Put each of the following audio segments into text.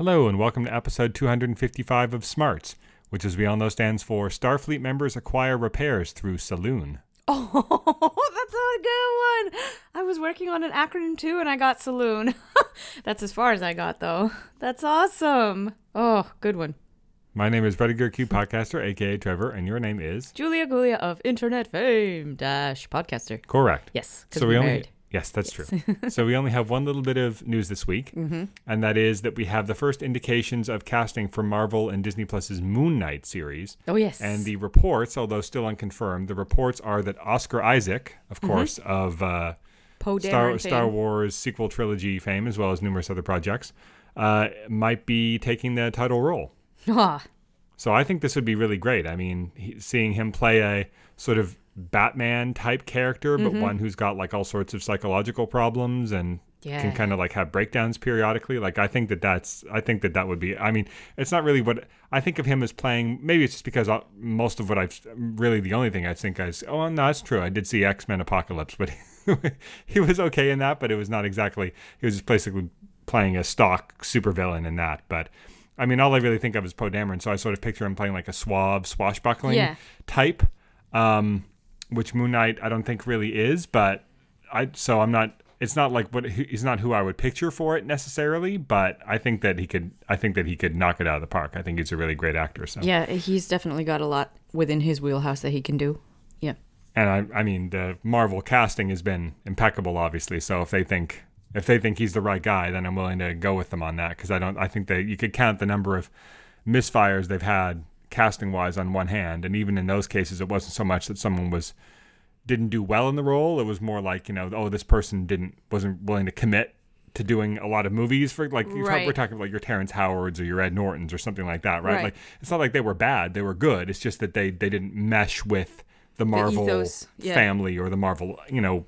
Hello, and welcome to episode 255 of Smarts, which, as we all know, stands for Starfleet members acquire repairs through Saloon. Oh, that's a good one. I was working on an acronym too and I got Saloon. that's as far as I got though. That's awesome. Oh, good one. My name is Rudiger Q Podcaster, aka Trevor, and your name is Julia Gulia of Internet Fame Dash Podcaster. correct. Yes, So we we only married. Yes, that's true. so we only have one little bit of news this week, Mm-hmm. and that is that we have the first indications of casting for Marvel and Disney Plus's Moon Knight series. Oh yes. And the reports, although still unconfirmed, the reports are that Oscar Isaac, of Mm-hmm. course, of uh, Star, Star. Wars sequel trilogy fame, as well as numerous other projects, uh, might be taking the title role. Ah, So I think this would be really great. I mean, he, seeing him play a sort of Batman type character, but Mm-hmm. one who's got like all sorts of psychological problems and Yeah. can kind of like have breakdowns periodically. Like I think that that's I think that that would be. I mean, it's not really what I think of him as playing. Maybe it's just because I, most of what I've really the only thing I think is oh no that's true. I did see X Men Apocalypse, but he was okay in that, but it was not exactly. He was just basically playing a stock supervillain in that, but. I mean, all I really think of is Poe Dameron, so I sort of picture him playing like a suave, swashbuckling Yeah. type, um, which Moon Knight I don't think really is. But I so I'm not. It's not like what he's not who I would picture for it necessarily. But I think that he could. I think that he could knock it out of the park. I think he's a really great actor. So yeah, he's definitely got a lot within his wheelhouse that he can do. Yeah. and I, I mean the Marvel casting has been impeccable, obviously. So if they think if they think he's the right guy, then I'm willing to go with them on that because I don't. I think that you could count the number of misfires they've had casting wise on one hand, and even in those cases, it wasn't so much that someone was didn't do well in the role. It was more like you know, oh, this person didn't wasn't willing to commit to doing a lot of movies for like Right. we're talking about your Terrence Howards or your Ed Nortons or something like that, right? Right. Like it's not like they were bad; they were good. It's just that they they didn't mesh with the Marvel ethos, yeah. family or the Marvel, you know,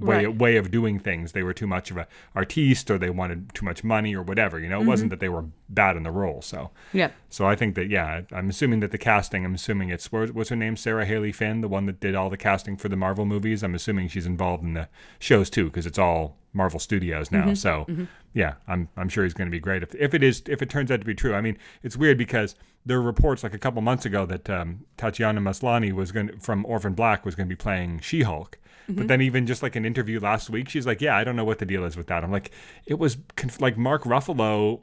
way Right. way of doing things. They were too much of a artiste, or they wanted too much money, or whatever. You know, it Mm-hmm. wasn't that they were bad in the role. So, Yeah. so I think that yeah, I'm assuming that the casting. I'm assuming it's what's her name, Sarah Halley Finn, the one that did all the casting for the Marvel movies. I'm assuming she's involved in the shows too, because it's all Marvel Studios now. So yeah, I'm I'm sure he's going to be great if if it is if it turns out to be true. I mean, it's weird because there were reports like a couple months ago that um, Tatiana Maslany was going from Orphan Black was going to be playing She-Hulk. But then even just like an interview last week, she's like, "Yeah, I don't know what the deal is with that." I'm like, "It was conf- like Mark Ruffalo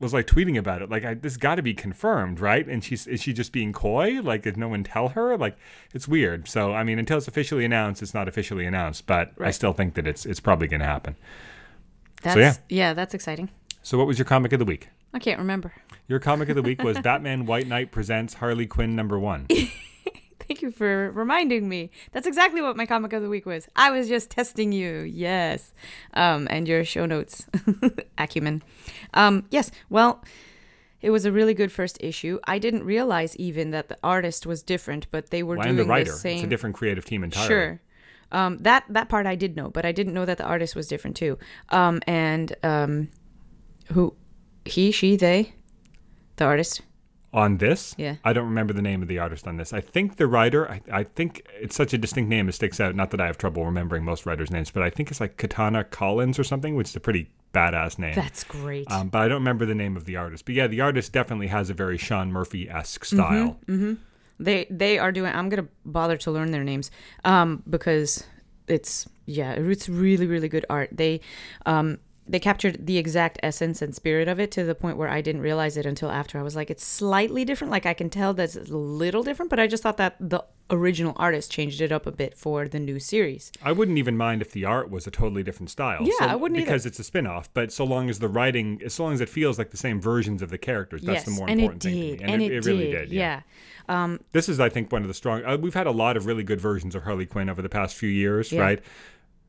was like tweeting about it. Like, I, this got to be confirmed, right?" And she's is she just being coy? Like, did no one tell her? Like, it's weird. So, I mean, until it's officially announced, it's not officially announced. But I still think that it's it's probably going to happen. That's yeah. yeah, that's exciting. So, what was your comic of the week? I can't remember. Your comic of the week was Batman White Knight presents Harley Quinn number one. Thank you for reminding me. That's exactly what my comic of the week was. I was just testing you. Yes. Um, and your show notes acumen. Um, yes. Well, it was a really good first issue. I didn't realize even that the artist was different, but they were Well, doing and the writer. the same. It's a different creative team entirely. Sure. Um, that that part I did know, but I didn't know that the artist was different too. Um, and um, who, he, she, they, the artist. On this, Yeah. I don't remember the name of the artist on this. I think the writer, I, I think it's such a distinct name it sticks out. Not that I have trouble remembering most writers' names, but I think it's like Katana Collins or something, which is a pretty badass name. That's great. Um, but I don't remember the name of the artist. But yeah, the artist definitely has a very Sean Murphy esque Mm-hmm. style. They they are doing. I'm gonna bother to learn their names, um, because it's yeah, it's really really good art. They, um, they captured the exact essence and spirit of it to the point where I didn't realize it until after. I was like, it's slightly different. Like I can tell that's a little different, but I just thought that the original artist changed it up a bit for the new series. I wouldn't even mind if the art was a totally different style. Yeah, So- I wouldn't either. because it's a spin-off. But so long as the writing, as long as it feels like the same versions of the characters, that's yes, the more and important it thing did, to me. and, it, it, really did. did. yeah. This is, I think, one of the strong. Uh, we've had a lot of really good versions of Harley Quinn over the past few years, Yeah. right?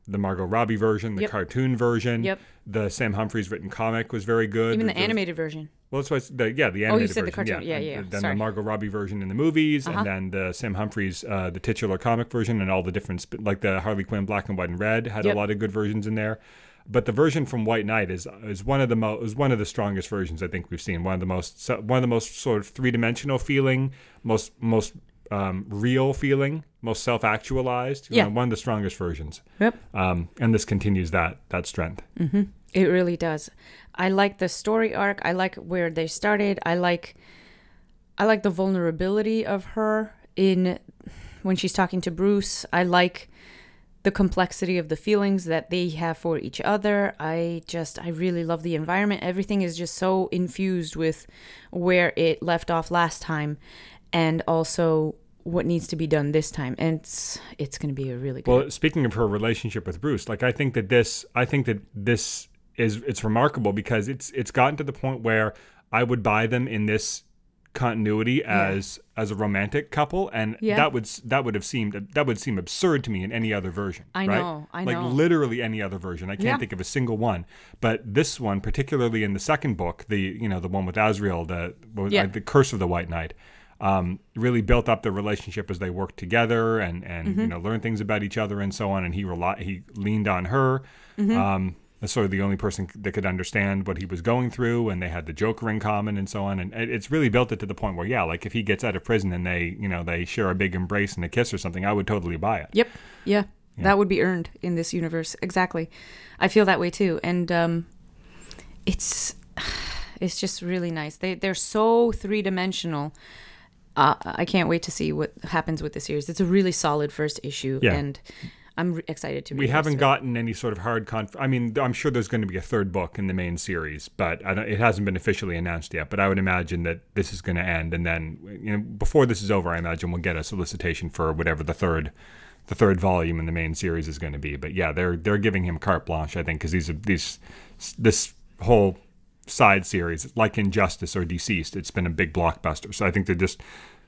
The Margot Robbie version, the Yep. cartoon version, Yep. the Sam Humphries written comic was very good. Even the There's- animated version. Well, that's why the yeah the animated Oh, you said the version, cartoon. Yeah, and yeah, Then sorry. the Margot Robbie version in the movies, Uh-huh. and then the Sam Humphries uh, the titular comic version, and all the different like the Harley Quinn black and white and red had Yep. a lot of good versions in there. But the version from White Knight is is one of the most is one of the strongest versions I think we've seen. One of the most one of the most sort of three dimensional feeling, most most um, real feeling, most self actualized. Yeah. one of the strongest versions. Yep. Um, and this continues that that strength. Mm-hmm. It really does. I like the story arc. I like where they started. I like I like the vulnerability of her in when she's talking to Bruce. I like the complexity of the feelings that they have for each other. I just I really love the environment. Everything is just so infused with where it left off last time and also what needs to be done this time. And it's it's going to be a really good Well, speaking of her relationship with Bruce, like I think that this, I think that this is it's remarkable because it's it's gotten to the point where I would buy them in this continuity as as a romantic couple, and Yeah. that would that would have seemed that would seem absurd to me in any other version. I right? know, I like know. literally any other version. I can't Yeah. think of a single one, but this one, particularly in the second book, the you know the one with Azrael, the was- Yeah. the Curse of the White Knight. Um, really built up the relationship as they worked together and and Mm-hmm. you know learned things about each other and so on. And he reli- he leaned on her Mm-hmm. um, as sort of the only person that could understand what he was going through, and they had the Joker in common and so on. And it's really built it to the point where, yeah, like if he gets out of prison and they, you know, they share a big embrace and a kiss or something, I would totally buy it. Yep. Yeah. That would be earned in this universe. Exactly. I feel that way too. And um it's it's just really nice. They they're so three-dimensional. Uh, I can't wait to see what happens with the series. It's a really solid first issue Yeah. and I'm re- excited to read We haven't gotten any sort of hard conf. I mean, I'm sure there's going to be a third book in the main series, but I don't, it hasn't been officially announced yet. But I would imagine that this is going to end, and then you know, before this is over, I imagine we'll get a solicitation for whatever the third, the third volume in the main series is going to be. But yeah, they're they're giving him carte blanche, I think, because these are these this whole side series, like Injustice or DCeased, it's been a big blockbuster. So I think they're just.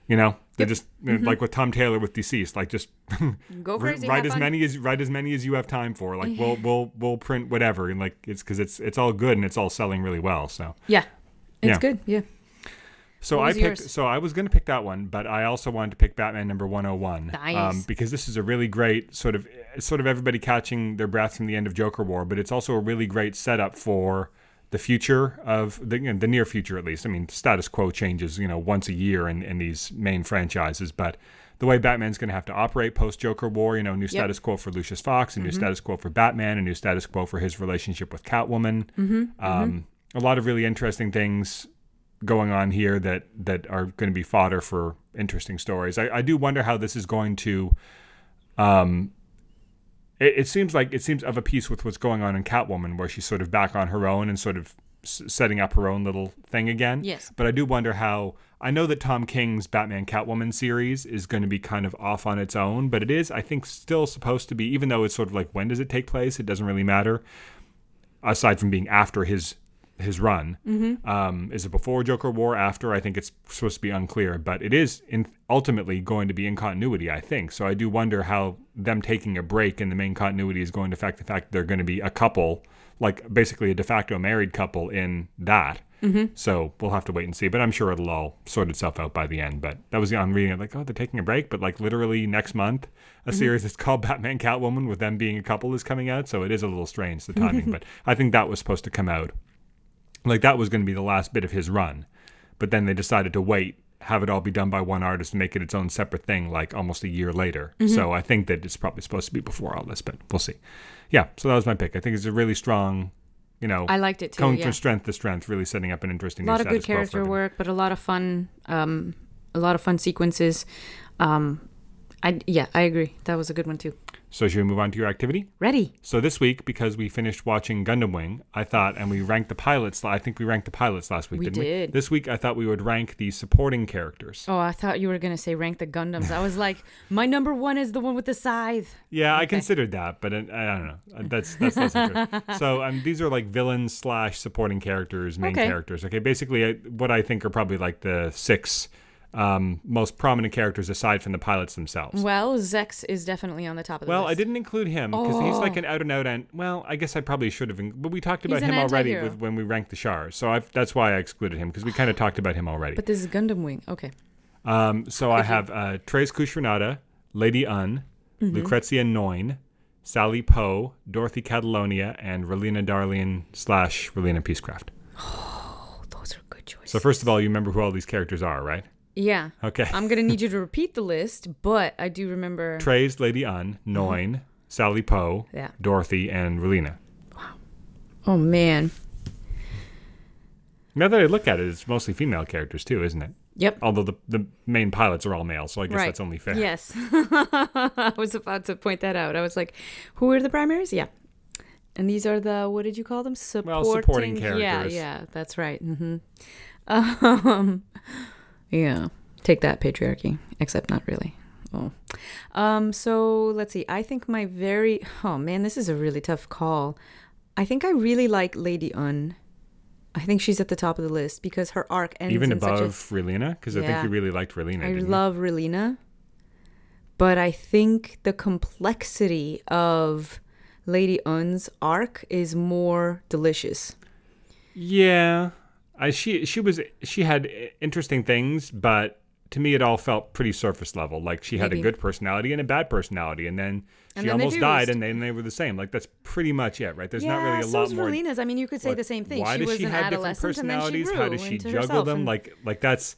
You know, they're just you know, mm-hmm. like with Tom Taylor with DCeased, like just. Go crazy. write as fun. many as write as many as you have time for. Like we'll we'll we'll print whatever, and like it's because it's it's all good and it's all selling really well. So Yeah. It's Yeah. good. Yeah. so I picked yours? so I was going to pick that one, but I also wanted to pick Batman number one hundred one. Um, nice. because this is a really great sort of sort of everybody catching their breath from the end of Joker War, but it's also a really great setup for the future of the you know, the near future at least. I mean, status quo changes you know once a year in in these main franchises, but the way Batman's going to have to operate post Joker War, you know, new status quo for Lucius Fox, a new status quo for Batman, a new status quo for his relationship with Catwoman. Um, A lot of really interesting things going on here that that are going to be fodder for interesting stories. I, I do wonder how this is going to. Um, it, it seems like it seems of a piece with what's going on in Catwoman, where she's sort of back on her own and sort of s- setting up her own little thing again. Yes. But I do wonder how. I know that Tom King's Batman Catwoman series is going to be kind of off on its own, but it is, I think, still supposed to be, even though it's sort of like when does it take place? It doesn't really matter aside from being after his his run. Mm-hmm. Um, is it before Joker War? After? I think it's supposed to be unclear, but it is in, ultimately going to be in continuity. I think so. I do wonder how them taking a break in the main continuity is going to affect the fact that they're going to be a couple, like basically a de facto married couple in that. Mm-hmm. So we'll have to wait and see. But I'm sure it'll all sort itself out by the end. But that was the I'm reading it like, oh, they're taking a break, but like literally next month, a series that's called Batman Catwoman with them being a couple is coming out. So it is a little strange the timing. but I think that was supposed to come out like that was going to be the last bit of his run but then they decided to wait have it all be done by one artist and make it its own separate thing like almost a year later so i think that it's probably supposed to be before all this but we'll see yeah so that was my pick i think it's a really strong you know I liked it too. going yeah. from strength to strength really setting up an interesting a lot of good status quo for character work, but a lot of fun, um, a lot of fun sequences. Um, I yeah, I agree. That was a good one too. So should we move on to your activity Ready? so this week because we finished watching gundam wing i thought and we ranked the pilots i think we ranked the pilots last week We didn't did. we this week i thought we would rank the supporting characters Oh, I thought you were gonna say rank the Gundams. I was like, my number one is the one with the scythe. Yeah, I considered that, but uh, I don't know. Uh, That's that's less true. So um, these are like villains slash supporting characters, main Okay. characters. Okay, basically uh, what I think are probably like the six um, most prominent characters aside from the pilots themselves. Well, Zechs is definitely on the top of the Well, list. I didn't include him because he's like Oh. an out and out and well, I guess I probably should have. But we talked about He's him already with, when we ranked the Shars, so I've, that's why I excluded him because we kind of talked about him already. But this is Gundam Wing. Okay. Um, so I have uh, Treize Khushrenada, Lady Une, Mm-hmm. Lucrezia Noin, Sally Po, Dorothy Catalonia, and Relena Darlian slash Relena Peacecraft. Oh, those are good choices. So first of all, you remember who all these characters are, right? Yeah. Okay. I'm gonna need you to repeat the list, but I do remember. Treize, Lady Une, Noin, Sally Po, Mm-hmm. Yeah. Dorothy, and Relena. Wow. Oh man. Now that I look at it, it's mostly female characters too, isn't it? Yep. Although the, the main pilots are all male, so I guess Right. that's only fair. Yes. I was about to point that out. I was like, who are the primaries? Yeah. And these are the what did you call them? Supporting, supporting Yeah, characters. yeah, yeah, that's right. hmm Um, yeah. Take that patriarchy, except not really. Oh. Um, so let's see. I think my very oh man, this is a really tough call. I think I really like Lady Une. I think she's at the top of the list because her arc ends Even in such a above Relena, because I think you really liked Relena. I didn't you? love Relena, but I think the complexity of Lady Une's arc is more delicious. Yeah, I she she was she had interesting things, but to me it all felt pretty surface level. Like she had Maybe. a good personality and a bad personality, and then And she then almost died, and then they were the same. Like that's pretty much it, right? There's yeah, not really a so lot is more. Relena's. I mean, you could say like, the same thing. Why she does was she an have different adolescent and then she personalities? How does she juggle them? and- Like like that's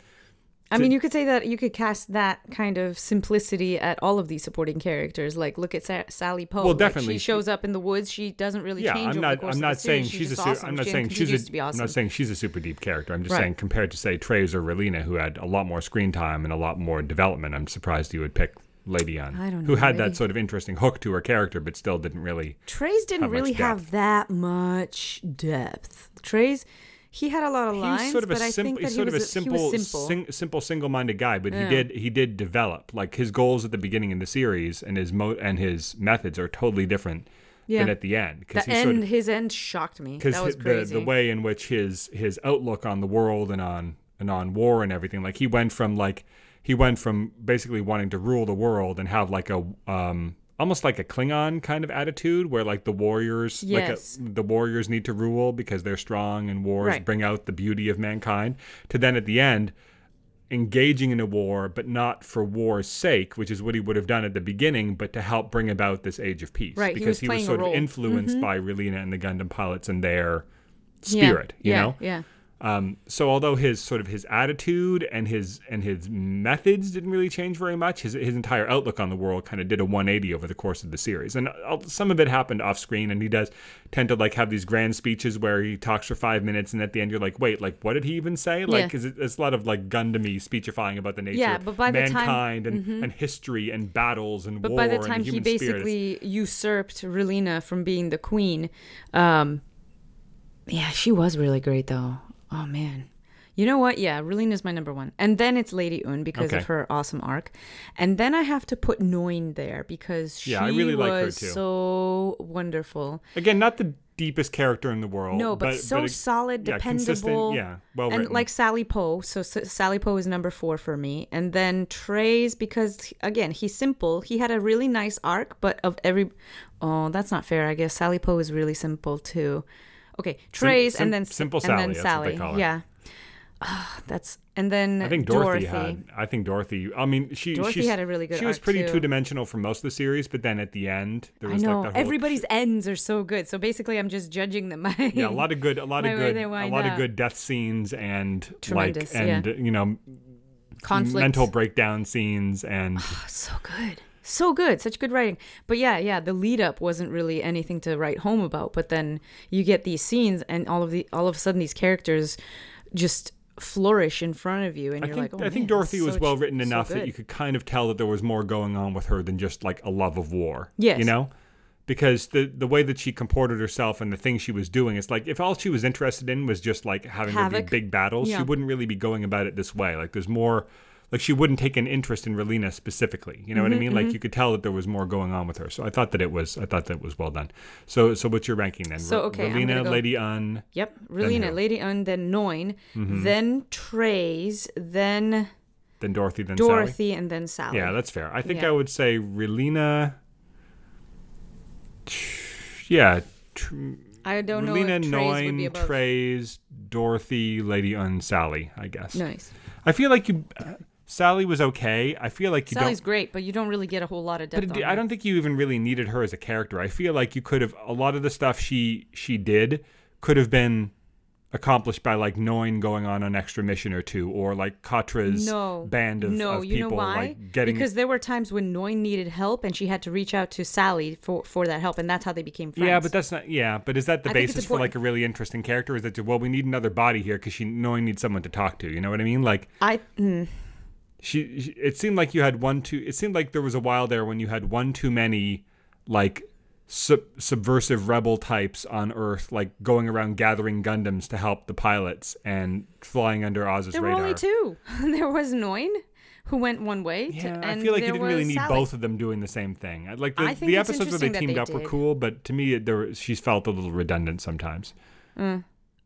I mean, you could say that you could cast that kind of simplicity at all of these supporting characters. Like, look at Sa- Sally Po. Well, Like, definitely. she shows up in the woods. She doesn't really yeah. change I'm not I'm not saying series. she's a. Su- awesome. I'm not She saying she's a awesome. am not saying she's a super deep character. I'm just Right. saying compared to say Treize or Relena, who had a lot more screen time and a lot more development, I'm surprised you would pick Lady I don't who had maybe- that sort of interesting hook to her character, but still didn't really. Treize didn't have really have that much depth. Treize he had a lot of lines, sort of a but I simple, think that he's he sort was, of a simple, simple. Sing, simple, single-minded guy. But Yeah. he did, he did develop. Like his goals at the beginning of the series and his mo and his methods are totally different Yeah. than at the end. the he end, sort of, his end shocked me. because That was the, the way in which his his outlook on the world and on and on war and everything like he went from like he went from basically wanting to rule the world and have like a um almost like a Klingon kind of attitude where like the warriors Yes. like a, the warriors need to rule because they're strong and wars Right. bring out the beauty of mankind to then at the end engaging in a war but not for war's sake which is what he would have done at the beginning but to help bring about this age of peace Right, he because was he was, sort of role. Mm-hmm. influenced by Relena and the Gundam pilots and their Yeah, spirit you yeah, know Yeah. Um, so although his sort of his attitude and his and his methods didn't really change very much, his his entire outlook on the world kind of did a 180 over the course of the series. And uh, some of it happened off screen, and he does tend to like have these grand speeches where he talks for five minutes, and at the end you're like, wait, like what did he even say? Like, Yeah. it, it's a lot of like Gundamy speechifying about the nature Yeah, of but by the time- mankind and, and history and battles and But war by the and time he basically usurped Relena from being the queen, um, yeah, she was really great though. Oh man. You know what? Yeah, Relena's my number one. And then it's Lady Une because Okay. of her awesome arc. And then I have to put Noin there because she Yeah, I really like her was too. so wonderful. Again, not the deepest character in the world. No, but, so it- solid, yeah, dependable. yeah, well and like Sally Po. So, S Sally Po is number four for me. And then Treize because again he's simple. He had a really nice arc, but of every oh that's not fair. I guess Sally Po is really simple too. Okay, Treize sim- and then Simple and Sally, then what they Sally. Yeah. Ah, that's and then I think Dorothy, had. I think Dorothy. I mean, she Dorothy had a really good She was pretty two dimensional for most of the series, but then at the end there I know like everybody's ends are so good. So basically, I'm just judging them. by yeah, a lot of good, a lot of good, a lot of good death scenes and Tremendous, like and you know conflict. mental breakdown scenes and so good so good such good writing but yeah yeah the lead up wasn't really anything to write home about but then you get these scenes and all of the all of a sudden these characters just flourish in front of you and I you're think like oh I think Dorothy was so well written so enough that you could kind of tell that there was more going on with her than just like a love of war. Yes. you know. Because the the way that she comported herself and the things she was doing, it's like if all she was interested in was just like having there Havoc. be big battles, she wouldn't really be going about it this way. Like there's more, like she wouldn't take an interest in Relena specifically. You know Mm-hmm, what I mean? Like you could tell that there was more going on with her. So I thought that it was I thought that was well done. So so what's your ranking then? So, okay, Relena, go- Lady Une, yep? Relena Lady Une then Noin Mm-hmm. then Treize then then Dorothy, then Sally. Dorothy and then Sally Yeah, that's fair. I think Yeah. I would say Relena. Yeah, tr- I don't know Relena, Noin, Treize, Dorothy, Lady Une, Sally. I guess. nice I feel like you. Uh, Sally was okay. I feel like you Sally's great but you don't really get a whole lot of depth But it, I don't think you even really needed her as a character. I feel like you could have a lot of the stuff she she did could have been accomplished by like Noin going on an extra mission or two, or like Katra's no band of, no of you people know why like getting. because there were times when Noin needed help and she had to reach out to Sally for for that help and that's how they became friends yeah, but that's not. Yeah, but is that the I basis for like a really interesting character? Is that well, we need another body here because she Noin needs someone to talk to. You know what I mean? Like I mm, she, she it seemed like you had one too it seemed like there was a while there when you had one too many like sub- subversive rebel types on earth like going around gathering gundams to help the pilots and flying under oz's there were only two there was Noin who went one way to- yeah, I feel like you didn't really need Sally. both of them doing the same thing. Like the, the episodes where they teamed they up were cool, but to me, there she's felt a little redundant sometimes. Uh.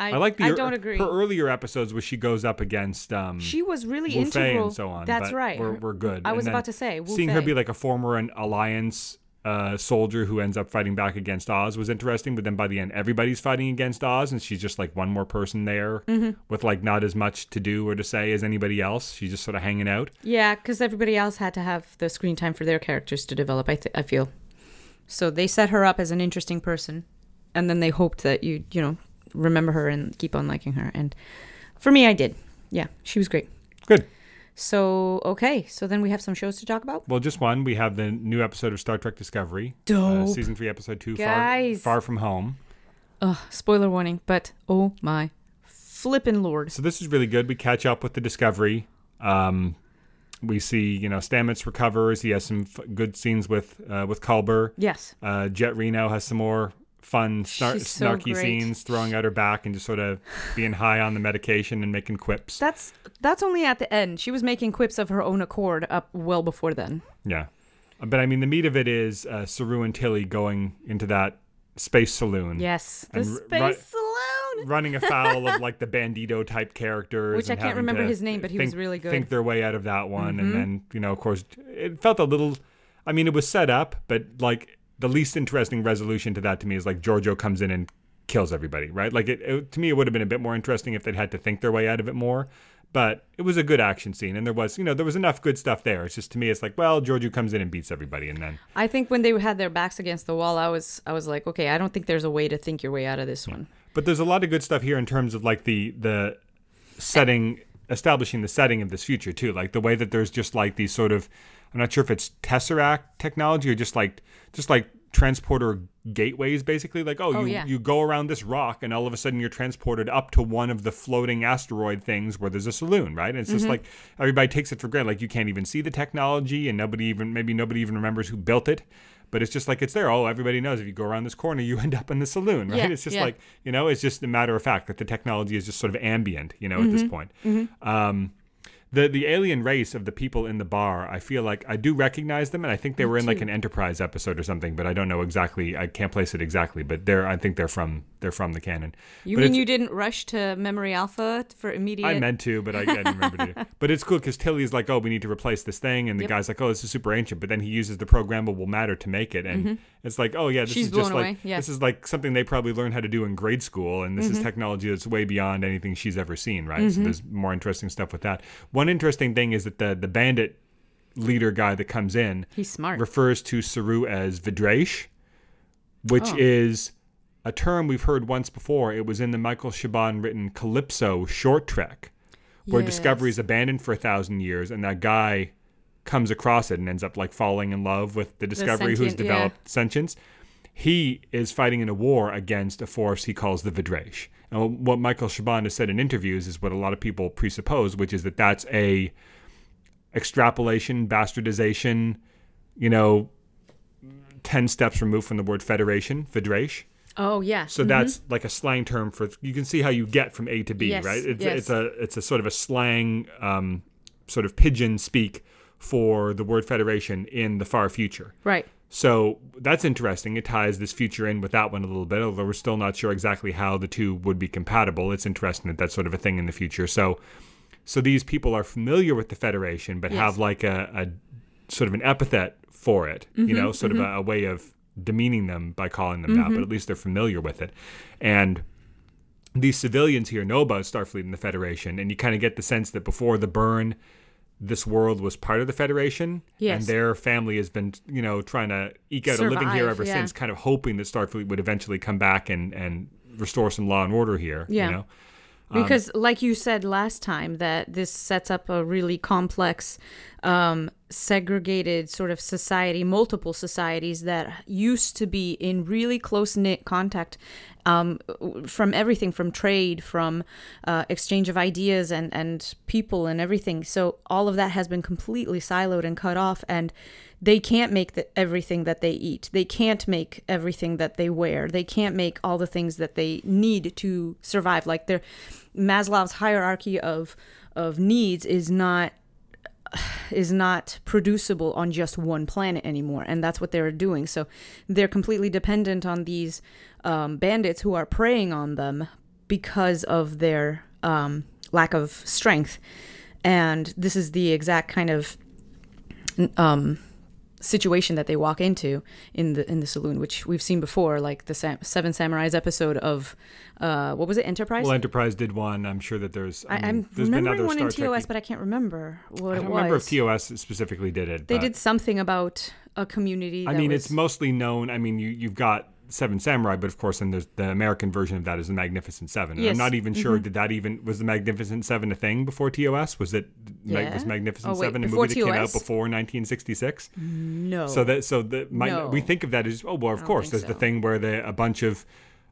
I, I like the I don't agree her earlier episodes where she goes up against um, she was really Wufei integral and so on. that's right We're, we're good. I And was about to say Wu seeing her be like a former an alliance uh, soldier who ends up fighting back against Oz was interesting. But then by the end, everybody's fighting against Oz, and she's just like one more person there Mm-hmm. with like not as much to do or to say as anybody else. She's just sort of hanging out. Yeah, because everybody else had to have the screen time for their characters to develop. I th- I feel, so they set her up as an interesting person, and then they hoped that you you know remember her and keep on liking her. And for me, I did. Yeah, she was great. Good. So okay, so then we have some shows to talk about. Well, just one. We have the new episode of Star Trek Discovery, uh, season three, episode two, far, Guys. far from home. Ugh, spoiler warning, but oh my flippin' lord. So this is really good. We catch up with the Discovery. Um, we see, you know, Stamets recovers. He has some f- good scenes with uh, with Culber. Yes. Uh, Jet Reno has some more fun, snar- so snarky great. scenes, throwing out her back and just sort of being high on the medication and making quips. That's that's only at the end. She was making quips of her own accord up well before then. Yeah. But I mean, the meat of it is uh, Saru and Tilly going into that space saloon. Yes, the space saloon. running afoul of like the bandito type characters, Which I can't remember his name, but he was really good. Mm-hmm. Think their way out of that one, and then you know, of course, it felt a little. I mean, it was set up, but like the least interesting resolution to that to me is like Georgiou comes in and kills everybody, right? Like it, it to me, it would have been a bit more interesting if they'd had to think their way out of it more. But it was a good action scene, and there was, you know, there was enough good stuff there. It's just to me, it's like, well, Georgiou comes in and beats everybody, and then I think when they had their backs against the wall, I was I was like, okay, I don't think there's a way to think your way out of this one. But there's a lot of good stuff here in terms of like the the setting, establishing the setting of this future too. Like the way that there's just like these sort of, I'm not sure if it's tesseract technology or just like just like transporter gateways basically like oh, Oh, you yeah. you go around this rock and all of a sudden you're transported up to one of the floating asteroid things where there's a saloon right and it's Mm-hmm. just like everybody takes it for granted like you can't even see the technology and nobody even maybe nobody even remembers who built it but it's just like it's there oh everybody knows if you go around this corner you end up in the saloon right Yeah, it's just yeah. like you know it's just a matter of fact that the technology is just sort of ambient you know at Mm-hmm. this point um the the alien race of the people in the bar i feel like i do recognize them and i think they were in like an enterprise episode or something but i don't know exactly i can't place it exactly but they're i think they're from they're from the canon You But mean you didn't rush to Memory Alpha for immediate? I meant to, but I, I didn't remember to. But it's cool because Tilly's like, "Oh, we need to replace this thing," and the Yep. guy's like, "Oh, this is super ancient." But then he uses the programmable matter to make it, and it's like, "Oh yeah, this Mm-hmm. She's is just like yeah. this is like something they probably learned how to do in grade school, and this Mm-hmm. is technology that's way beyond anything she's ever seen." Right? So there's more interesting stuff with that. One interesting thing is that the the bandit leader guy that comes in He's smart. refers to Saru as V'draysh, which Oh. is a term we've heard once before. It was in the Michael Chabon written Calypso short trek, where Discovery is abandoned for a thousand years, and that guy comes across it and ends up like falling in love with the Discovery who's sentient, yeah. developed sentience. He is fighting in a war against a force he calls the V'draysh. And what Michael Chabon has said in interviews is what a lot of people presuppose, which is that that's a extrapolation, bastardization, you know, 10 steps removed from the word federation, V'draysh. oh yeah. So that's like a slang term for you can see how you get from A to B, Yes, right? It's, yes. it's a it's a sort of a slang um, sort of pidgin speak for the word federation in the far future. right. So that's interesting. It ties this future in with that one a little bit, although we're still not sure exactly how the two would be compatible. It's interesting that that's sort of a thing in the future. So, so these people are familiar with the Federation, but Yes. have like a, a sort of an epithet for it, you mm-hmm, know, sort of mm-hmm. a, a way of demeaning them by calling them that, but mm-hmm. at least they're familiar with it. And these civilians here know about Starfleet and the Federation, and you kind of get the sense that before the burn, this world was part of the Federation, Yes. and their family has been, you know, trying to eke out a living here ever yeah. since, kind of hoping that Starfleet would eventually come back and and restore some law and order here. Yeah. You know, because like you said last time that this sets up a really complex um, segregated sort of society multiple societies that used to be in really close knit contact um, from everything from trade from uh, exchange of ideas and and people and everything so all of that has been completely siloed and cut off and they can't make the, everything that they eat. They can't make everything that they wear. They can't make all the things that they need to survive. Like their Maslow's hierarchy of of needs is not is not producible on just one planet anymore, and that's what they're doing. So they're completely dependent on these um, bandits who are preying on them because of their um, lack of strength. And this is the exact kind of um, situation that they walk into in the in the saloon, which we've seen before, like the Sam- Seven Samurais episode of uh, what was it, Enterprise? Well, Enterprise did one. I'm sure that there's. I I, am remembering one in TOS, but I can't remember what I don't it remember if TOS specifically did it. They did something about a community. I mean, was... it's mostly known. I mean, you you've got Seven Samurai, but of course, then there's the American version of that is the Magnificent Seven. Yes. I'm not even sure mm-hmm. did that even was the Magnificent Seven a thing before TOS? Was it yeah. was Magnificent oh, wait, Seven a movie that TOS? came out before 1966? No. So that so that no. we think of that as oh well, of course, there's so. the thing where the a bunch of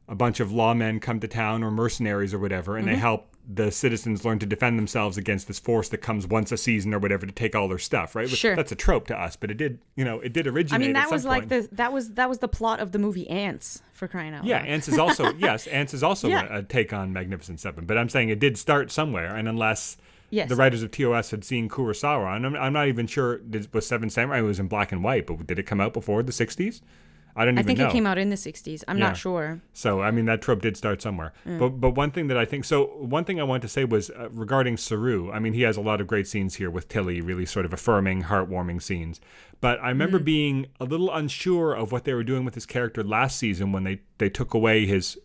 a bunch of lawmen come to town or mercenaries or whatever, and mm-hmm. they help the citizens learn to defend themselves against this force that comes once a season or whatever to take all their stuff, right? Sure. That's a trope to us, but it did, you know, it did originate. I mean, that was like point. the that was that was the plot of the movie Ants for crying out yeah, loud. Ants is also yes, Ants is also Yeah. a, a take on Magnificent Seven, but I'm saying it did start somewhere, and unless Yes. the writers of TOS had seen Kurosawa, and I'm, I'm not even sure did, was Seven Samurai it was in black and white, but did it come out before the 60s? I don't even. Know. I think know. it came out in the 60s. I'm Yeah. not sure. So I mean that trope did start somewhere. But but one thing that I think so one thing I want to say was uh, regarding Saru. I mean he has a lot of great scenes here with Tilly, really sort of affirming, heartwarming scenes. But I remember being a little unsure of what they were doing with his character last season when they they took away his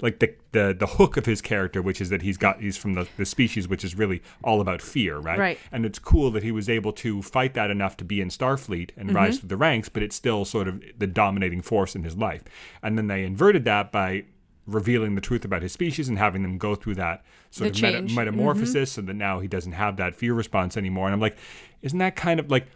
like the, the the hook of his character, which is that he's got he's from the, the species which is really all about fear, right? Right. And it's cool that he was able to fight that enough to be in Starfleet and Mm-hmm. rise through the ranks, but it's still sort of the dominating force in his life. And then they inverted that by revealing the truth about his species and having them go through that sort The of meta-. Mm-hmm. metamorphosis so that now he doesn't have that fear response anymore. And I'm like, isn't that kind of like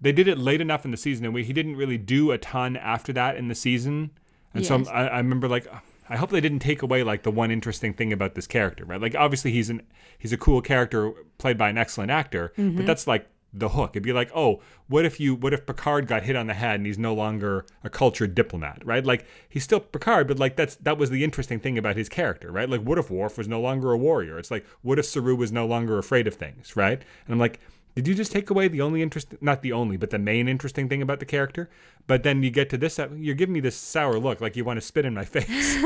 they did it late enough in the season and we, he didn't really do a ton after that in the season. And so I'm- I, I remember like I hope they didn't take away like the one interesting thing about this character, right? Like obviously he's an he's a cool character played by an excellent actor, Mm-hmm. but that's like the hook. It'd be like, oh, what if you what if Picard got hit on the head and he's no longer a cultured diplomat, right? Like he's still Picard, but like that's that was the interesting thing about his character, right? Like what if Worf was no longer a warrior? It's like what if Saru was no longer afraid of things, right? And I'm like, did you just take away the only interest not the only, but the main interesting thing about the character? But then you get to this you're giving me this sour look like you want to spit in my face.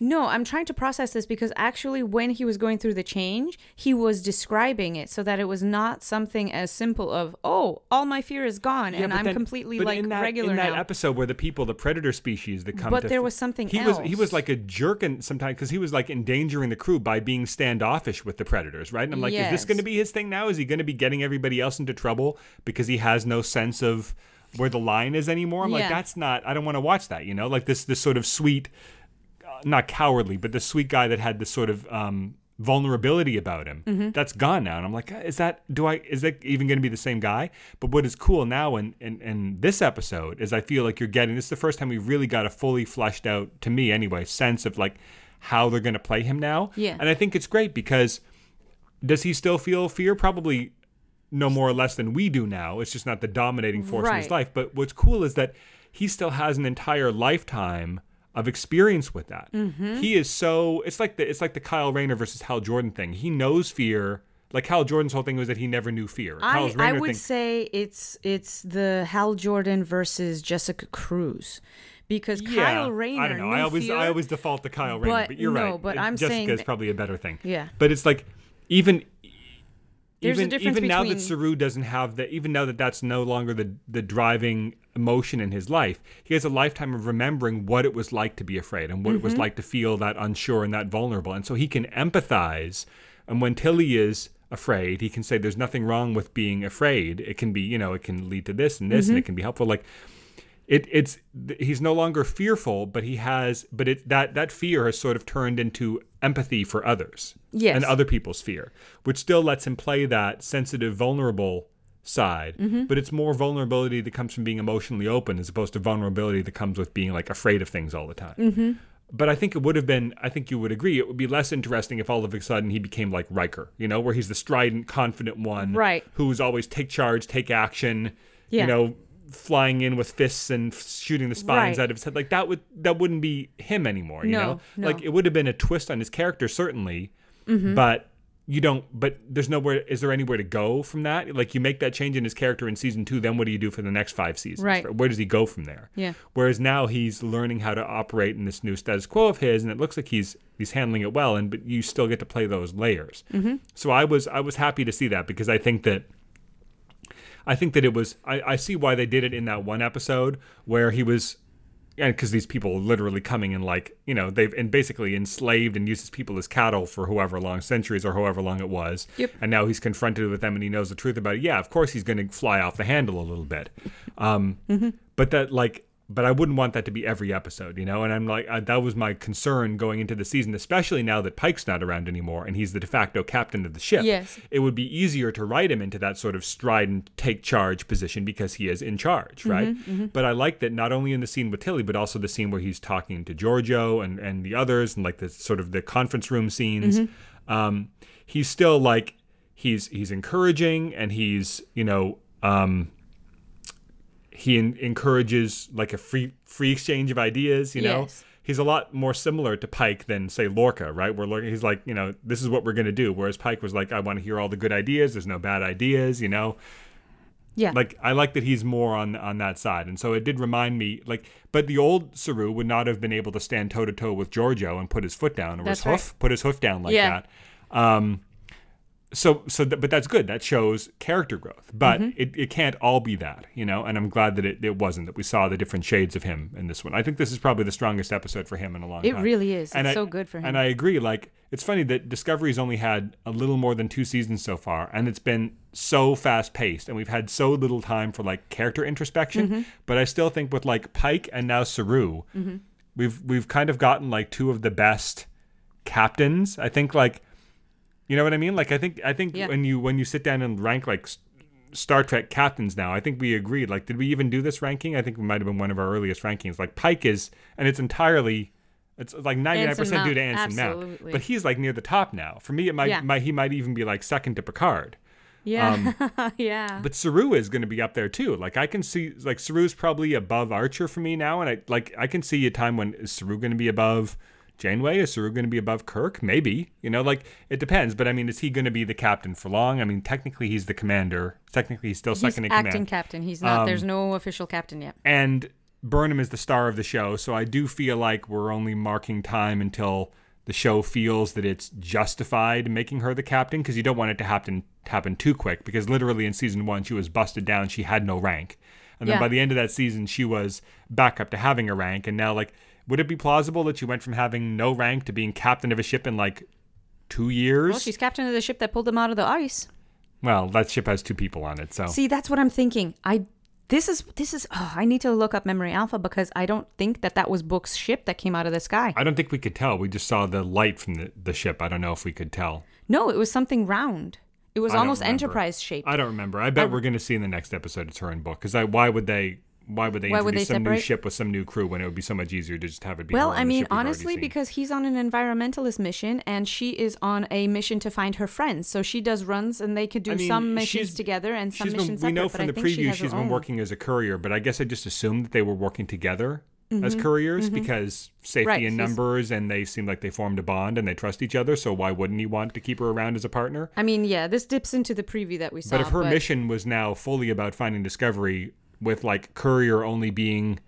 No, I'm trying to process this because actually, when he was going through the change, he was describing it so that it was not something as simple of, oh, all my fear is gone and I'm then- completely but like in that, regular in that now. episode where the people, the predator species that come, But to there f- was something he was he was like a jerk and sometimes because he was like endangering the crew by being standoffish with the predators, right? And I'm like, is this going to be his thing now? Is he going to be getting everybody else into trouble because he has no sense of where the line is anymore? I'm like, that's not. I don't want to watch that. You know, like this this sort of sweet, uh, not cowardly, but the sweet guy that had this sort of. um vulnerability about him Mm-hmm. that's gone now and i'm like is that do i is that even going to be the same guy but what is cool now in, in in this episode is i feel like you're getting this is the first time we've really got a fully fleshed out to me anyway sense of like how they're going to play him now Yeah. and i think it's great because does he still feel fear probably no more or less than we do now it's just not the dominating force in his life but what's cool is that he still has an entire lifetime of experience with that. Mm-hmm. He is so it's like the it's like the Kyle Rayner versus Hal Jordan thing. He knows fear. Like Hal Jordan's whole thing was that he never knew fear. I, I would thing, say it's it's the Hal Jordan versus Jessica Cruz because yeah, Kyle Rayner I don't know. I always fear, I always default to Kyle Rayner, But but you're no, right. but I'm Jessica saying is probably a better thing. Yeah. But it's like even There's a even difference even now that between- Saru doesn't have that, even now that that's no longer the the driving emotion in his life, he has a lifetime of remembering what it was like to be afraid and what it was Mm-hmm. like to feel that unsure and that vulnerable, and so he can empathize. And when Tilly is afraid, he can say, "There's nothing wrong with being afraid. It can be, you know, it can lead to this and this, and Mm-hmm. it can be helpful." Like it it's he's no longer fearful, but he has but it that that fear has sort of turned into empathy for others Yes. and other people's fear, which still lets him play that sensitive, vulnerable side, Mm-hmm. but it's more vulnerability that comes from being emotionally open as opposed to vulnerability that comes with being like afraid of things all the time. Mm-hmm. But I think it would have been, I think you would agree, it would be less interesting if all of a sudden he became like Riker, you know, where he's the strident, confident one Right. who's always take charge, take action, Yeah. you know, flying in with fists and f- shooting the spines Right. out of his head. Like that would that wouldn't be him anymore, you No, know? no. Mm-hmm. Like it would have been a twist on his character certainly, but you don't but there's nowhere is there anywhere to go from that? Like you make that change in his character in season 2, then what do you do for the next 5 seasons? Right. Where does he go from there? Yeah. Whereas now he's learning how to operate in this new status quo of his, and it looks like he's he's handling it well. And but you still get to play those layers. Mm-hmm. So I was I was happy to see that because I think that I think that it was I, I see why they did it in that one episode where he was and because these people are literally coming and like you know they've and basically enslaved and uses people as cattle for however long centuries or however long it was. Yep. and now he's confronted with them and he knows the truth about it. Yeah of course he's going to fly off the handle a little bit. Um, but that like but I wouldn't want that to be every episode, you know. And I'm like, I, that was my concern going into the season, especially now that Pike's not around anymore and he's the de facto captain of the ship. Yes. it would be easier to write him into that sort of strident, take charge position because he is in charge, right? But I like that not only in the scene with Tilly, but also the scene where he's talking to Georgiou and and the others, and like the sort of the conference room scenes. Um, he's still like he's he's encouraging and he's you know. Um, he en- encourages like a free free exchange of ideas you know Yes. he's a lot more similar to pike than say lorca right where lorca he's like you know this is what we're going to do whereas pike was like i want to hear all the good ideas there's no bad ideas you know Yeah. like i like that he's more on on that side and so it did remind me like but the old saru would not have been able to stand toe to toe with georgiou and put his foot down or That's his right. hoof put his hoof down like Yeah. that um so so th- but that's good that shows character growth but Mm-hmm. it, it can't all be that you know and i'm glad that it, it wasn't that we saw the different shades of him in this one i think this is probably the strongest episode for him in a long It time it really is. And It's I- so good for him. and i agree like it's funny that discovery's only had a little more than two seasons so far and it's been so fast paced and we've had so little time for like character introspection Mm-hmm. but i still think with like pike and now saru Mm-hmm. we've we've kind of gotten like two of the best captains i think like you know what I mean? Like I think I think Yeah. when you when you sit down and rank like Star Trek captains now, I think we agreed. Like, did we even do this ranking? I think it might have been one of our earliest rankings. Like Pike is, and it's entirely, it's like ninety nine percent due to Anson Mount. But he's like near the top now. For me, it might, Yeah. might he might even be like second to Picard. yeah. um, yeah. But Saru is going to be up there too. Like I can see, like Saru's probably above Archer for me now, and I like I can see a time when is Saru going to be above Janeway? Is Saru going to be above Kirk? Maybe. You know, like it depends. But I mean, is he going to be the captain for long? I mean, technically he's the commander. Technically he's still He's second in acting command. captain. He's not. Um, there's no official captain yet. and Burnham is the star of the show, so I do feel like we're only marking time until the show feels that it's justified making her the captain because you don't want it to happen happen too quick because literally in season 1 she was busted down, she had no rank. And then Yeah. by the end of that season she was back up to having a rank and now like would it be plausible that she went from having no rank to being captain of a ship in like 2 years? Well, she's captain of the ship that pulled them out of the ice. well, that ship has two people on it, so See, that's what I'm thinking. I this is this is oh, I need to look up Memory Alpha because I don't think that that was Book's ship that came out of the sky. I don't think we could tell. We just saw the light from the, the ship. I don't know if we could tell. No, it was something round. It was I almost. Enterprise shaped. I don't remember. I bet we're going to see in the next episode it's her in book. Because why would they? Why would they Why would introduce they some new separate? ship with some new crew when it would be so much easier to just have it be? well, I mean, ship we've already honestly, because he's on an environmentalist mission and she is on a mission to find her friends. So she does runs and they could do I mean, some missions together and some been, missions we separate. know but from the preview has she's been own. working as a courier, but I guess I just assumed that they were working together as Mm-hmm. couriers because safety Right, in numbers and they seem like they formed a bond and they trust each other. So why wouldn't he want to keep her around as a partner? I mean, yeah, this dips into the preview that we saw. But if her mission was now fully about finding Discovery, with like courier only being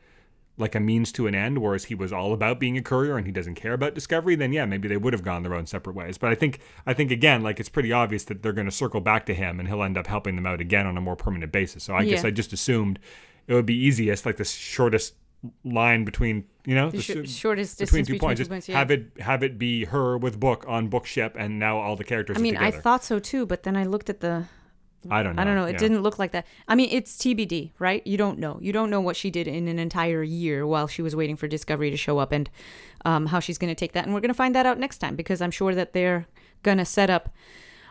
like a means to an end, whereas he was all about being a courier and he doesn't care about Discovery, then yeah, maybe they would have gone their own separate ways. But I think I think again, like it's pretty obvious that they're going to circle back to him and he'll end up helping them out again on a more permanent basis. So I guess I just assumed it would be easiest, like the shortest line between you know the the sh- shortest between two points. Just points, yeah. have it have it be her with book on book ship, and now all the characters. I mean, I thought so too, but then I looked at the I don't know. I don't know. It Yeah. didn't look like that. I mean, it's TBD, right? You don't know. You don't know what she did in an entire year while she was waiting for Discovery to show up and um, how she's going to take that. And we're going to find that out next time because I'm sure that they're going to set up.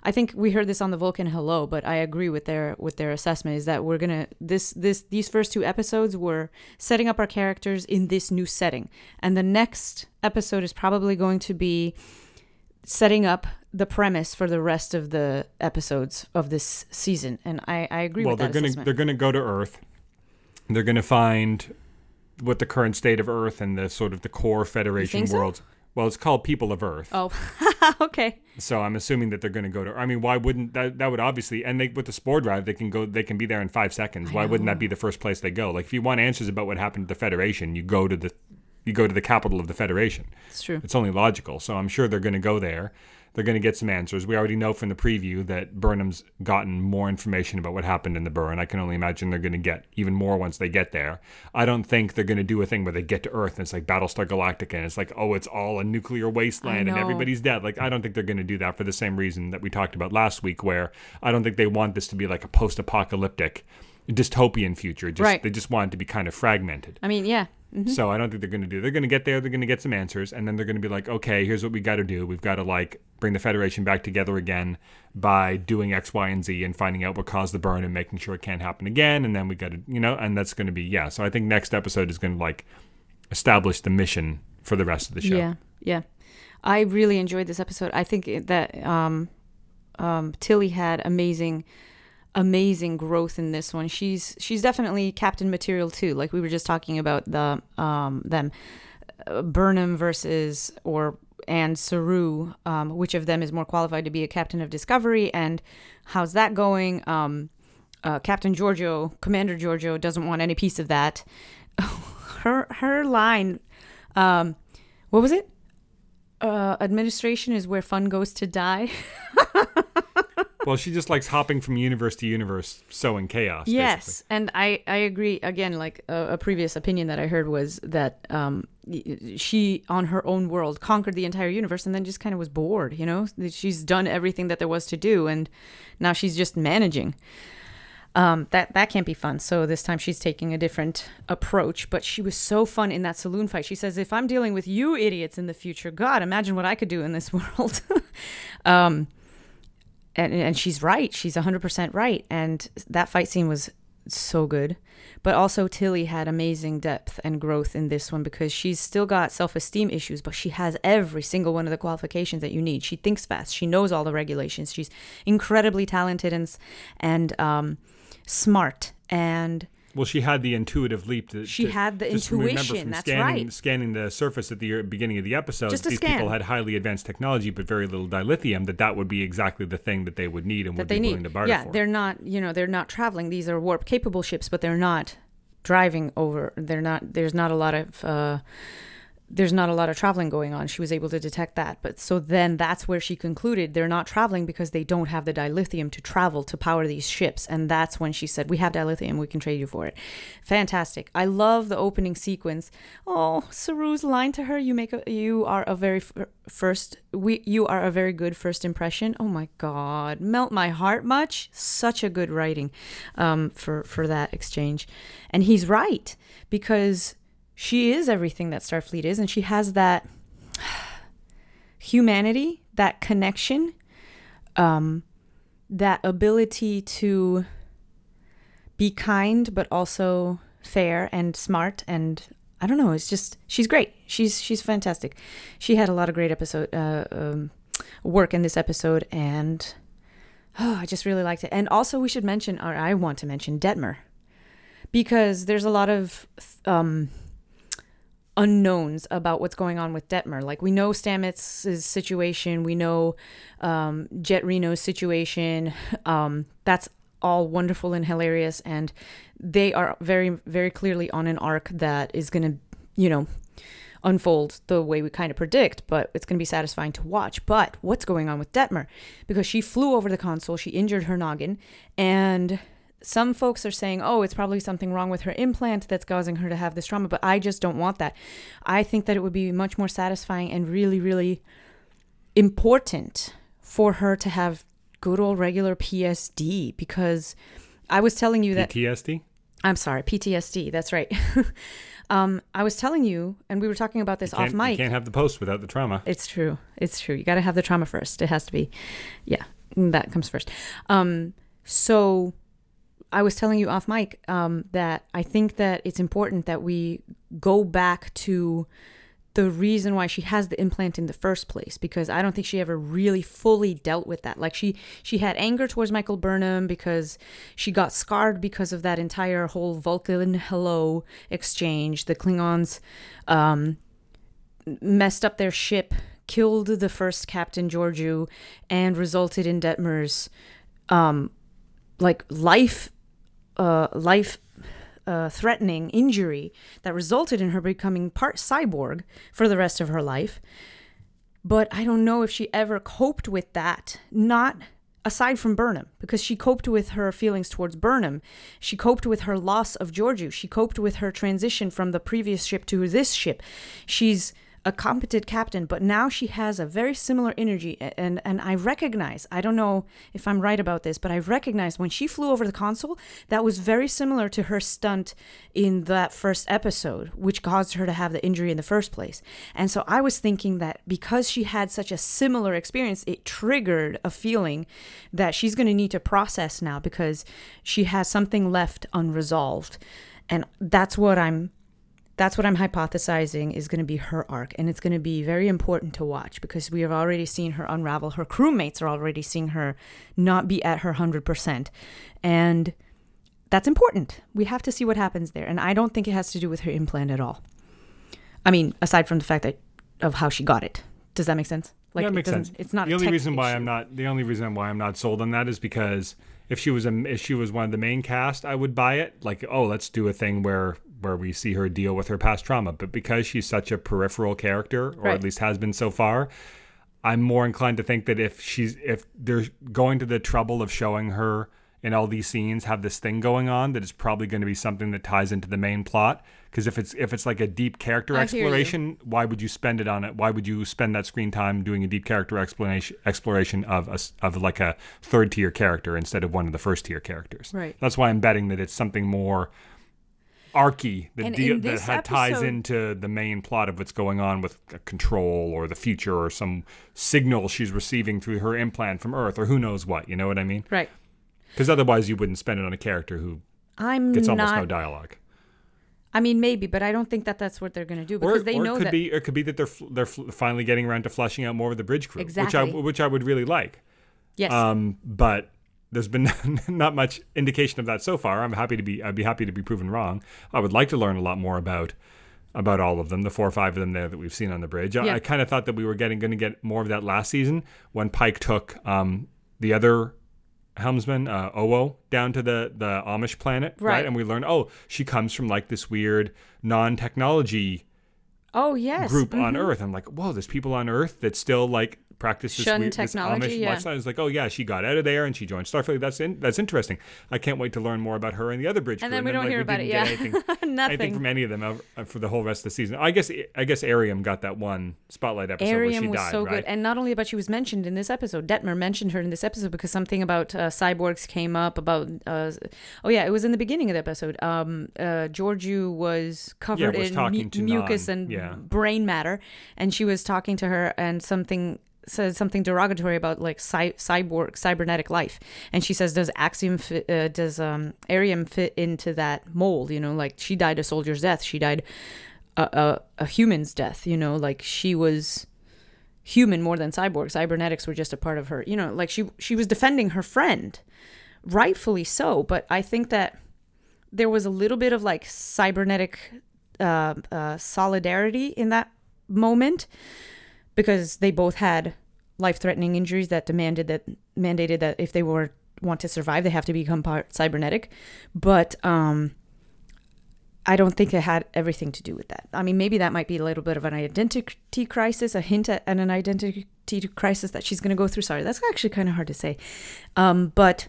I think we heard this on the Vulcan Hello, but I agree with their with their assessment is that we're gonna this this these first two episodes were setting up our characters in this new setting, and the next episode is probably going to be setting up the premise for the rest of the episodes of this season. And I, I agree well, with they're gonna they're gonna go to Earth. They're gonna find what the current state of Earth and the sort of the core Federation think so? worlds. Well, it's called People of Earth. Oh, okay. So I'm assuming that they're going to go to. I mean, why wouldn't that? That would obviously, and they with the spore drive, they can go. They can be there in five seconds. Why wouldn't that be the first place they go? Like, if you want answers about what happened to the Federation, you go to the, you go to the capital of the Federation. It's true. It's only logical. So I'm sure they're going to go there. They're going to get some answers. We already know from the preview that Burnham's gotten more information about what happened in the burn. And I can only imagine they're going to get even more once they get there. I don't think they're going to do a thing where they get to Earth and it's like Battlestar Galactica and it's like, oh, it's all a nuclear wasteland and everybody's dead. Like, I don't think they're going to do that for the same reason that we talked about last week, where I don't think they want this to be like a post apocalyptic dystopian future. Just, Right. They just want it to be kind of fragmented. I mean, yeah. Mhm. So I don't think they're going to do. They're going to get there. They're going to get some answers, and then they're going to be like, okay, here's what we got to do. We've got to like bring the Federation back together again by doing X, Y, and Z, and finding out what caused the burn and making sure it can't happen again. And then we got to, you know, and that's going to be yeah. So I think next episode is going to like establish the mission for the rest of the show. Yeah, yeah. I really enjoyed this episode. I think that um, um, Tilly had amazing, amazing growth in this one. She's she's definitely captain material too. Like we were just talking about the um, them uh, Burnham versus or and Saru, um, which of them is more qualified to be a captain of Discovery, and how's that going? Um, uh, captain Georgiou, Commander Georgiou, doesn't want any piece of that. her her line, um, what was it? Uh, administration is where fun goes to die. Well, she just likes hopping from universe to universe, sowing chaos. Yes, and I I agree. Again, like a, a previous opinion that I heard was that um she on her own world conquered the entire universe and then just kind of was bored. You know, she's done everything that there was to do, and now she's just managing. Um, that that can't be fun. So this time she's taking a different approach. But she was so fun in that saloon fight. She says, "If I'm dealing with you idiots in the future, God, imagine what I could do in this world." um, and and she's right. She's 100% right. And that fight scene was so good. But also Tilly had amazing depth and growth in this one because she's still got self-esteem issues, but she has every single one of the qualifications that you need. She thinks fast. She knows all the regulations. She's incredibly talented and and um, smart and Well, she had the intuitive leap. To, She to- had the intuition, that's scanning, right. Scanning the surface at the beginning of the episode, these scan. people had highly advanced technology, but very little dilithium. That that would be exactly the thing that they would need and that would they be need. willing to barter yeah, for. they're not, you know, they're not traveling. These are warp capable ships, but they're not driving over. They're not. There's not a lot of. Uh, there's not a lot of traveling going on. She was able to detect that. But so then that's where she concluded they're not traveling because they don't have the dilithium to travel to power these ships. And that's when she said, We have dilithium, we can trade you for it. Fantastic. I love the opening sequence. Oh, Saru's line to her, you make a you are a very f- first we you are a very good first impression. Oh my god. Melt my heart much. Such a good writing um for for that exchange. And he's right because she is everything that Starfleet is, and she has that humanity, that connection, um, that ability to be kind, but also fair and smart. And I don't know, it's just she's great. She's she's fantastic. She had a lot of great episode uh, um, work in this episode, and oh, I just really liked it. And also, we should mention, or I want to mention, Detmer because there's a lot of um, unknowns about what's going on with Detmer. Like we know Stamets's situation, we know um, Jet Reno's situation. Um, that's all wonderful and hilarious, and they are very, very clearly on an arc that is going to, you know, unfold the way we kind of predict, but it's going to be satisfying to watch. But what's going on with Detmer? Because she flew over the console, she injured her noggin, and some folks are saying, oh, it's probably something wrong with her implant that's causing her to have this trauma, but I just don't want that. I think that it would be much more satisfying and really, really important for her to have good old regular PSD because I was telling you that PTSD. I'm sorry, PTSD. That's right. um, I was telling you, and we were talking about this off mic. you can't have the post without the trauma. It's true. It's true. You got to have the trauma first. It has to be, yeah, that comes first. Um, so I was telling you off mic um, that I think that it's important that we go back to the reason why she has the implant in the first place because I don't think she ever really fully dealt with that. Like she she had anger towards Michael Burnham because she got scarred because of that entire whole Vulcan hello exchange. The Klingons um, messed up their ship, killed the first Captain Georgiou, and resulted in Detmer's um, like life uh, life uh, threatening injury that resulted in her becoming part cyborg for the rest of her life. But I don't know if she ever coped with that. Not aside from Burnham, because she coped with her feelings towards Burnham. She coped with her loss of Georgiou. She coped with her transition from the previous ship to this ship. She's a competent captain, but now she has a very similar energy. And, and I recognize, I don't know if I'm right about this, but I recognize when she flew over the console, that was very similar to her stunt in that first episode, which caused her to have the injury in the first place. And so I was thinking that because she had such a similar experience, it triggered a feeling that she's going to need to process now because she has something left unresolved. And that's what I'm that's what I'm hypothesizing is going to be her arc. And it's going to be very important to watch because we have already seen her unravel. Her crewmates are already seeing her not be at her 100%. And that's important. We have to see what happens there. And I don't think it has to do with her implant at all. I mean, aside from the fact that of how she got it. Does that make sense? Like, yeah, it it makes sense. It's not the only reason why issue. I'm not the only reason why I'm not sold on that is because if she was a if she was one of the main cast, I would buy it. Like, oh, let's do a thing where where we see her deal with her past trauma. But because she's such a peripheral character, or Right. at least has been so far, I'm more inclined to think that if she's if they're going to the trouble of showing her in all these scenes have this thing going on, that it's probably going to be something that ties into the main plot. Because if it's if it's like a deep character I exploration, why would you spend it on it? Why would you spend that screen time doing a deep character explanation exploration of a, of like a third tier character instead of one of the first tier characters? Right. That's why I'm betting that it's something more arcy that deal, that ha- ties into the main plot of what's going on with control or the future or some signal she's receiving through her implant from Earth or who knows what. You know what I mean? Right. Because otherwise, you wouldn't spend it on a character who I'm gets almost not. no dialogue. I mean, maybe, but I don't think that that's what they're going to do Or, because they or know it could that. be it could be that they're they're finally getting around to fleshing out more of the bridge crew, which I Exactly. which I would really like. yes. Um, but there's been not much indication of that so far. I'm happy to be I'd be happy to be proven wrong. I would like to learn a lot more about about all of them, the four or five of them there that we've seen on the bridge. I, Yeah. I kind of thought that we were getting going to get more of that last season when Pike took um, the other helmsman uh, Owo down to the the Amish planet, right? Right. And we learned, oh, she comes from like this weird non-technology oh yes. group on Mhm. Earth. I'm like, whoa, there's people on Earth that still like practice this Shun weird this technology, Amish yeah. lifestyle. It's like, oh yeah, she got out of there and she joined Starfleet. That's in, that's interesting. I can't wait to learn more about her and the other bridge. And crew. then we don't like, hear about didn't it, yeah. Anything, anything Nothing. from any of them uh, for the whole rest of the season. I guess I guess Airiam got that one spotlight episode where she was died, so right? good, and not only about she was mentioned in this episode. Detmer mentioned her in this episode because something about uh, cyborgs came up. About uh, oh yeah, it was in the beginning of the episode. Um, uh, Georgiou was covered was in mu- mucus and yeah. brain matter, and she was talking to her, and something said something derogatory about like cy- cyborg cybernetic life. And she says does axiom fit, uh, does um Airiam fit into that mold? You know like she died a soldier's death. She died a, a, a human's death. You know like she was human more than cyborg. Cybernetics were just a part of her you know like she she was defending her friend. Rightfully so. But i think that there was a little bit of like cybernetic uh, uh, solidarity in that moment because they both had life-threatening injuries that demanded that mandated that if they were want to survive they have to become part cybernetic but um I don't think it had everything to do with that. I mean, maybe that might be a little bit of an identity crisis, a hint at an identity crisis that she's going to go through. Sorry, that's actually kind of hard to say. Um, but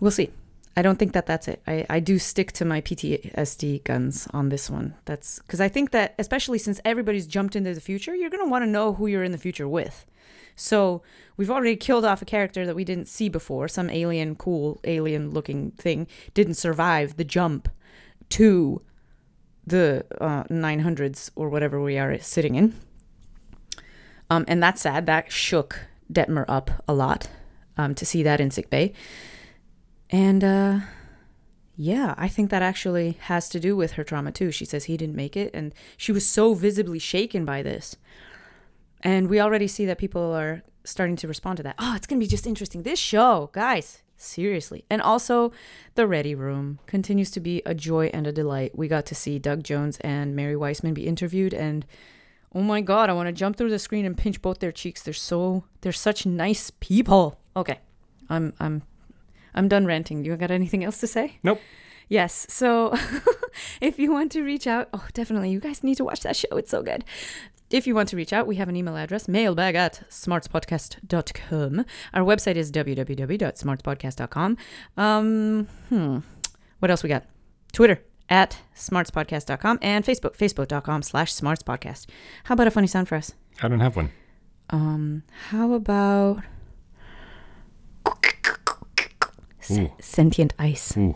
we'll see. I don't think that that's it. I, I do stick to my PTSD guns on this one. That's because I think that, especially since everybody's jumped into the future, you're going to want to know who you're in the future with. So we've already killed off a character that we didn't see before. Some alien, cool alien looking thing didn't survive the jump to the uh, 900s or whatever we are sitting in. Um, and that's sad. That shook Detmer up a lot um, to see that in sick bay. And uh, yeah, I think that actually has to do with her trauma too. She says he didn't make it, and she was so visibly shaken by this. And we already see that people are starting to respond to that. Oh, it's going to be just interesting. This show, guys, seriously. And also, the Ready Room continues to be a joy and a delight. We got to see Doug Jones and Mary Wiseman be interviewed, and oh my God, I want to jump through the screen and pinch both their cheeks. They're so, they're such nice people. Okay, I'm, I'm, I'm done ranting. Do you got anything else to say? Nope. Yes. So if you want to reach out, oh, definitely. You guys need to watch that show. It's so good. If you want to reach out, we have an email address, mailbag at smartspodcast.com. Our website is www.smartspodcast.com. Um, hmm. What else we got? Twitter at smartspodcast.com and Facebook, facebook.com slash smartspodcast. How about a funny sound for us? I don't have one. Um, how about Sentient ice? Ooh.